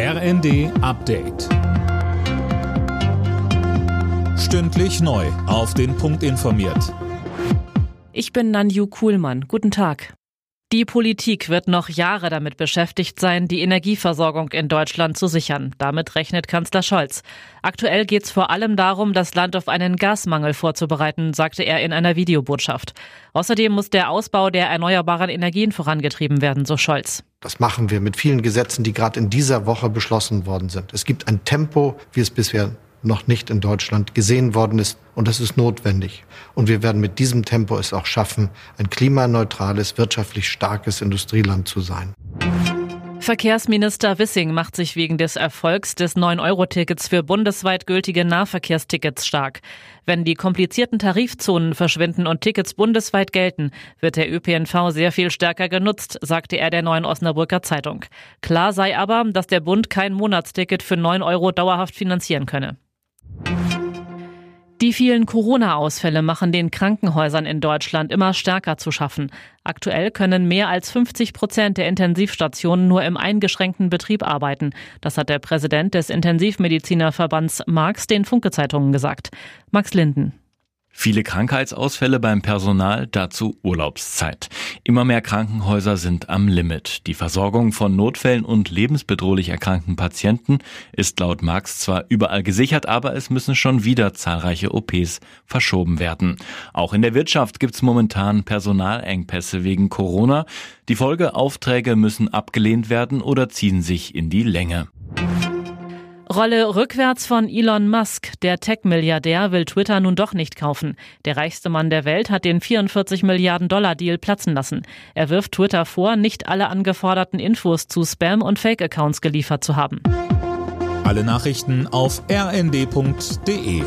RND Update. Stündlich neu. Auf den Punkt informiert. Ich bin Nanju Kuhlmann. Guten Tag. Die Politik wird noch Jahre damit beschäftigt sein, die Energieversorgung in Deutschland zu sichern. Damit rechnet Kanzler Scholz. Aktuell geht es vor allem darum, das Land auf einen Gasmangel vorzubereiten, sagte er in einer Videobotschaft. Außerdem muss der Ausbau der erneuerbaren Energien vorangetrieben werden, so Scholz. Das machen wir mit vielen Gesetzen, die gerade in dieser Woche beschlossen worden sind. Es gibt ein Tempo, wie es bisher noch nicht in Deutschland gesehen worden ist. Und das ist notwendig. Und wir werden mit diesem Tempo es auch schaffen, ein klimaneutrales, wirtschaftlich starkes Industrieland zu sein. Verkehrsminister Wissing macht sich wegen des Erfolgs des 9-Euro-Tickets für bundesweit gültige Nahverkehrstickets stark. Wenn die komplizierten Tarifzonen verschwinden und Tickets bundesweit gelten, wird der ÖPNV sehr viel stärker genutzt, sagte er der Neuen Osnabrücker Zeitung. Klar sei aber, dass der Bund kein Monatsticket für 9 Euro dauerhaft finanzieren könne. Die vielen Corona-Ausfälle machen den Krankenhäusern in Deutschland immer stärker zu schaffen. Aktuell können mehr als 50 Prozent der Intensivstationen nur im eingeschränkten Betrieb arbeiten. Das hat der Präsident des Intensivmedizinerverbands Marx den Funke-Zeitungen gesagt. Max Linden. Viele Krankheitsausfälle beim Personal, dazu Urlaubszeit. Immer mehr Krankenhäuser sind am Limit. Die Versorgung von Notfällen und lebensbedrohlich erkrankten Patienten ist laut Marx zwar überall gesichert, aber es müssen schon wieder zahlreiche OPs verschoben werden. Auch in der Wirtschaft gibt es momentan Personalengpässe wegen Corona. Die Folgeaufträge müssen abgelehnt werden oder ziehen sich in die Länge. Rolle rückwärts von Elon Musk. Der Tech-Milliardär will Twitter nun doch nicht kaufen. Der reichste Mann der Welt hat den 44 Milliarden Dollar Deal platzen lassen. Er wirft Twitter vor, nicht alle angeforderten Infos zu Spam- und Fake-Accounts geliefert zu haben. Alle Nachrichten auf rnd.de